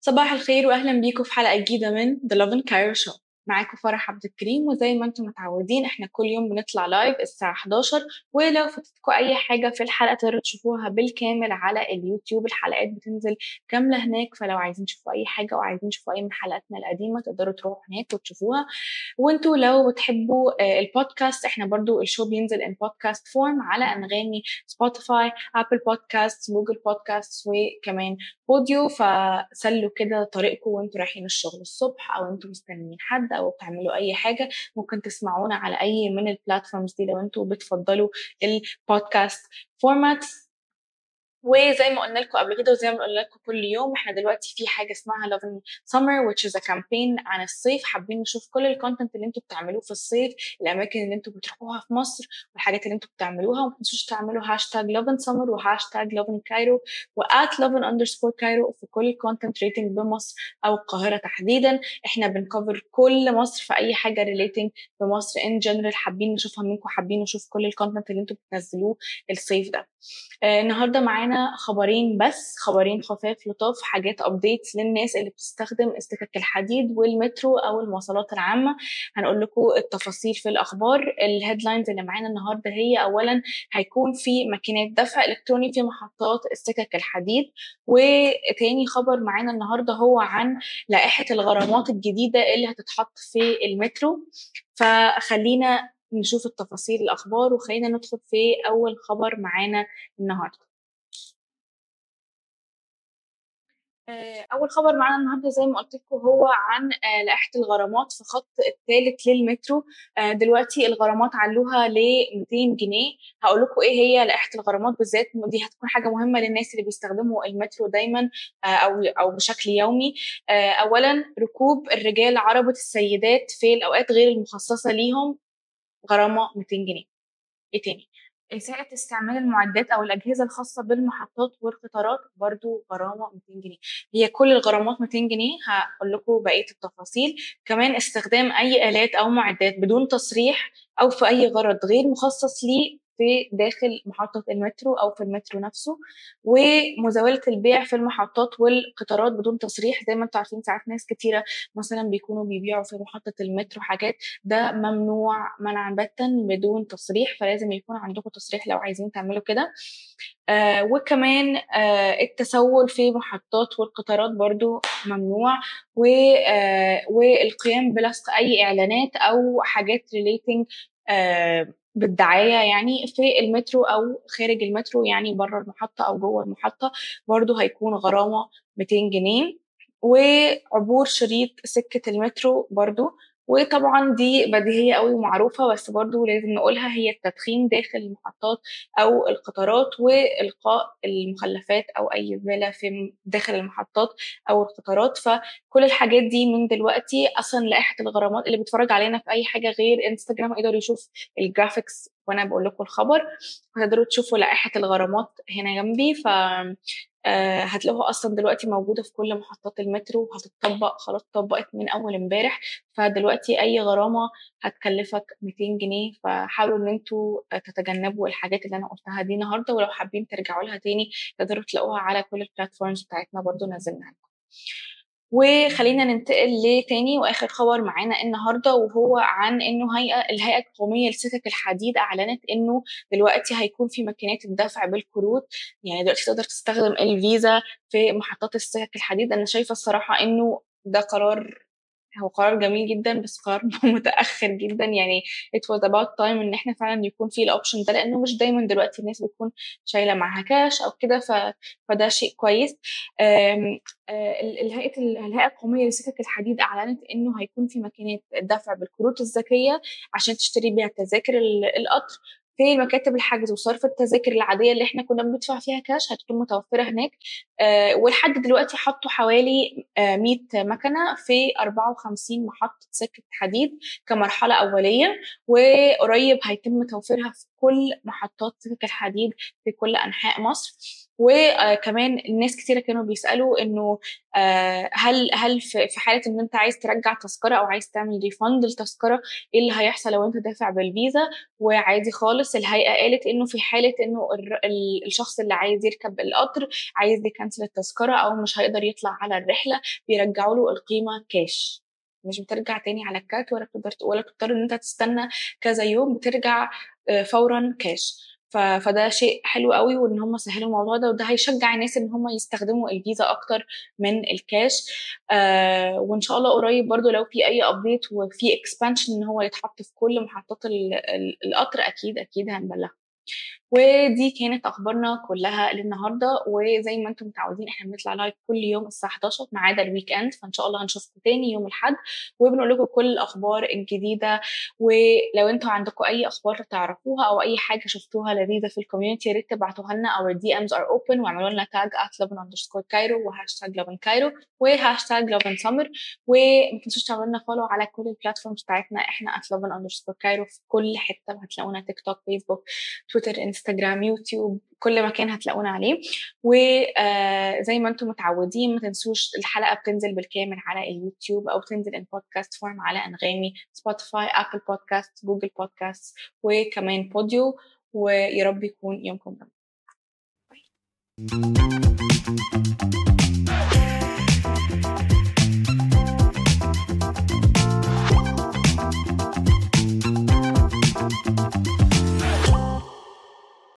صباح الخير واهلا بيكم في حلقة جديدة من The Lovin Cairo Show. معاكم فرح عبد الكريم وزي ما أنتم متعودين إحنا كل يوم بنطلع live الساعة 11 ولو فاتتكم أي حاجة في الحلقة تقدروا تشوفوها بالكامل على اليوتيوب الحلقات بتنزل كاملة هناك فلو عايزين تشوفوا أي حاجة أو عايزين تشوفوا أي من حلقاتنا القديمة تقدروا تروحوا هناك وتشوفوها. وانتوا لو بتحبوا آه، البودكاست إحنا برضو ال show بينزل in podcast form على أنغامي Spotify Apple Podcast Google Podcast وكمان Podeo فسلوا كده طريقكم وانتوا رايحين الشغل الصبح أو أنتوا مستنيين حد. أو بتعملوا أي حاجة ممكن تسمعونا على أي من ال platforms دي لو أنتوا بتفضلوا ال podcast format وزي ما قلنا لكم قبل كده وزي ما قلنا لكم كل يوم إحنا دلوقتي في حاجة اسمها Lovin Summer which is a campaign عن الصيف. حابين نشوف كل ال content اللي أنتوا بتعملوه في الصيف الأماكن اللي أنتوا بتروحوها في مصر والحاجات اللي أنتوا بتعملوها. وما تنسوش تعملوا hashtag Lovin Summer و hashtag Lovin Cairo و at Lovin underscore Cairo في كل ال content relating بمصر أو القاهرة تحديدا. إحنا بن cover كل مصر في أي حاجة relating بمصر in general حابين نشوفها منكم حابين نشوف كل ال content اللي أنتوا بتنزلوه الصيف ده. آه النهارده معانا خبرين بس خبرين خفاف لطاف حاجات updates للناس اللي بتستخدم السكك الحديد والمترو أو المواصلات العامة. هنقول لكم التفاصيل في الأخبار. ال headlines اللي معانا النهارده هي اولا هيكون في ماكينات دفع إلكتروني في محطات استكاك الحديد وتاني خبر معانا النهارده هو عن لائحة الغرامات الجديدة اللي هتتحط في المترو. فخلينا نشوف التفاصيل الأخبار وخلينا ندخل في أول خبر معانا النهاردة. آه، أول خبر معانا النهارده زي ما قلت لكم هو عن آه، لائحة الغرامات في خط الثالث للمترو. آه، دلوقتي الغرامات علوها ل 200 جنيه. هقول لكم إيه هي لائحة الغرامات بالذات. دي هتكون حاجة مهمة للناس اللي بيستخدموا المترو دايما أو أو بشكل يومي. اولا ركوب الرجال عربة السيدات في الأوقات غير المخصصة ليهم غرامة 200 جنيه. إيه تاني؟ إساءة استعمال المعدات أو الأجهزة الخاصة بالمحطات والقطارات برضو غرامة 200 جنيه. هي كل الغرامات 200 جنيه هقول لكم بقية التفاصيل. كمان استخدام أي آلات أو معدات بدون تصريح أو في أي غرض غير مخصص ليه في داخل محطة المترو أو في المترو نفسه ومزاولة البيع في المحطات والقطارات بدون تصريح. زي ما أنتم عارفين ساعات ناس كتيرة مثلا بيكونوا بيبيعوا في محطة المترو حاجات ده ممنوع منعا باتا بدون تصريح فلازم يكون عندكم تصريح لو عايزين تعملوا كده. آه وكمان آه التسول في محطات والقطارات برضو ممنوع. و آه والقيام بلصق أي إعلانات أو حاجات relating آه بالدعاية يعني في المترو أو خارج المترو يعني بره المحطة أو جوه المحطة برضو هيكون غرامة 200 جنيه وعبور شريط سكة المترو برضو وطبعا دي بديهية قوي ومعروفة بس برضو لازم نقولها هي التدخين داخل المحطات أو القطارات وإلقاء المخلفات أو أي زبالة في داخل المحطات أو القطارات. فكل الحاجات دي من دلوقتي أصلا لائحة الغرامات اللي بيتفرج علينا في أي حاجة غير إنستجرام يقدر يشوف الجرافيكس وأنا بقول لكم الخبر هتقدروا تشوفوا لائحة الغرامات هنا جنبي. ف هتلاقوها أصلا دلوقتي موجودة في كل محطات المترو وهتطبق خلاص اتطبقت من أول امبارح. فدلوقتي أي غرامة هتكلفك 200 جنيه. فحاولوا إن أنتوا تتجنبوا الحاجات اللي أنا قلتها دي النهارده. ولو حابين ترجعوا لها تاني تقدروا تلاقوها على كل ال platforms بتاعتنا برضو نزلناها لكم وخلينا ننتقل لتاني وآخر خبر معانا النهارده وهو عن إنه هيئة الهيئة القومية لسكك الحديد أعلنت إنه دلوقتي هيكون في ماكينات الدفع بالكروت يعني دلوقتي تقدر تستخدم الفيزا في محطات السكك الحديد. أنا شايفة الصراحة إنه ده قرار هو قرار جميل جدا بس قرار متأخر جدا. يعني it was about time إن إحنا فعلا يكون في ال option ده لأنه مش دايما دلوقتي الناس بتكون شايلة معاها كاش أو كده ف... فده شيء كويس. آه، الهيئة الهيئة القومية لسكك الحديد أعلنت إنه هيكون في ماكينات دفع بالكروت الذكية عشان تشتري بيها تذاكر القطر. في مكاتب الحجز وصرف التذاكر العادية اللي إحنا كنا بندفع فيها كاش هتكون متوفرة هناك أه ولحد دلوقتي حطوا حوالي أه 100 مكنة في 54 محطة سكة حديد كمرحلة أولية وقريب هيتم توفيرها في كل محطات سكك الحديد في كل أنحاء مصر. وكمان الناس كتيرة كانوا بيسألوا إنه آه، هل هل في حالة إن أنت عايز ترجع تذكرة أو عايز تعمل ريفند التذكرة إيه اللي هيحصل لو أنت دافع بالفيزا؟ وعادي خالص الهيئة قالت إنه في حالة إنه الشخص اللي عايز يركب القطر عايز يكنسل التذكرة أو مش هيقدر يطلع على الرحلة بيرجعوا له القيمة كاش مش بترجع تاني على الكارت ولا بتقدر ولا بتضطر إن أنت تستنى كذا يوم بترجع آه، فورا كاش فده شيء حلو قوي وإن هم سهلوا الموضوع ده وده هيشجع الناس إن هم يستخدموا الفيزا أكتر من الكاش آه وإن شاء الله قريب برضو لو في أي update وفي expansion إن هو يتحط في كل محطات ال- ال- القطر أكيد أكيد هنبلغ ودي كانت أخبارنا كلها للنهاردة وزي ما أنتم متعودين إحنا بنطلع live كل يوم الساعة 11 ما عدا ال weekend فإن شاء الله هنشوفكم تاني يوم الأحد وبنقول لكم كل الأخبار الجديدة ولو أنتم عندكم أي أخبار تعرفوها أو أي حاجة شفتوها لذيذة في ال community يا ريت تبعتوها لنا our DMs are open واعملوا لنا tag at Lovin underscore Cairo و hashtag Lovin Cairo و hashtag Lovin Summer وما تنسوش تعملوا لنا follow على كل ال platforms بتاعتنا إحنا at Lovin underscore Cairo في كل حتة هتلاقونا TikTok Facebook Twitter Instagram YouTube كل مكان هتلاقونا عليه. وزي ما أنتم متعودين ما تنسوش الحلقة بتنزل بالكامل على اليوتيوب أو بتنزل in podcast form على أنغامي Spotify Apple Podcast Google Podcast وكمان بوديو ويا رب يكون يومكم جميل.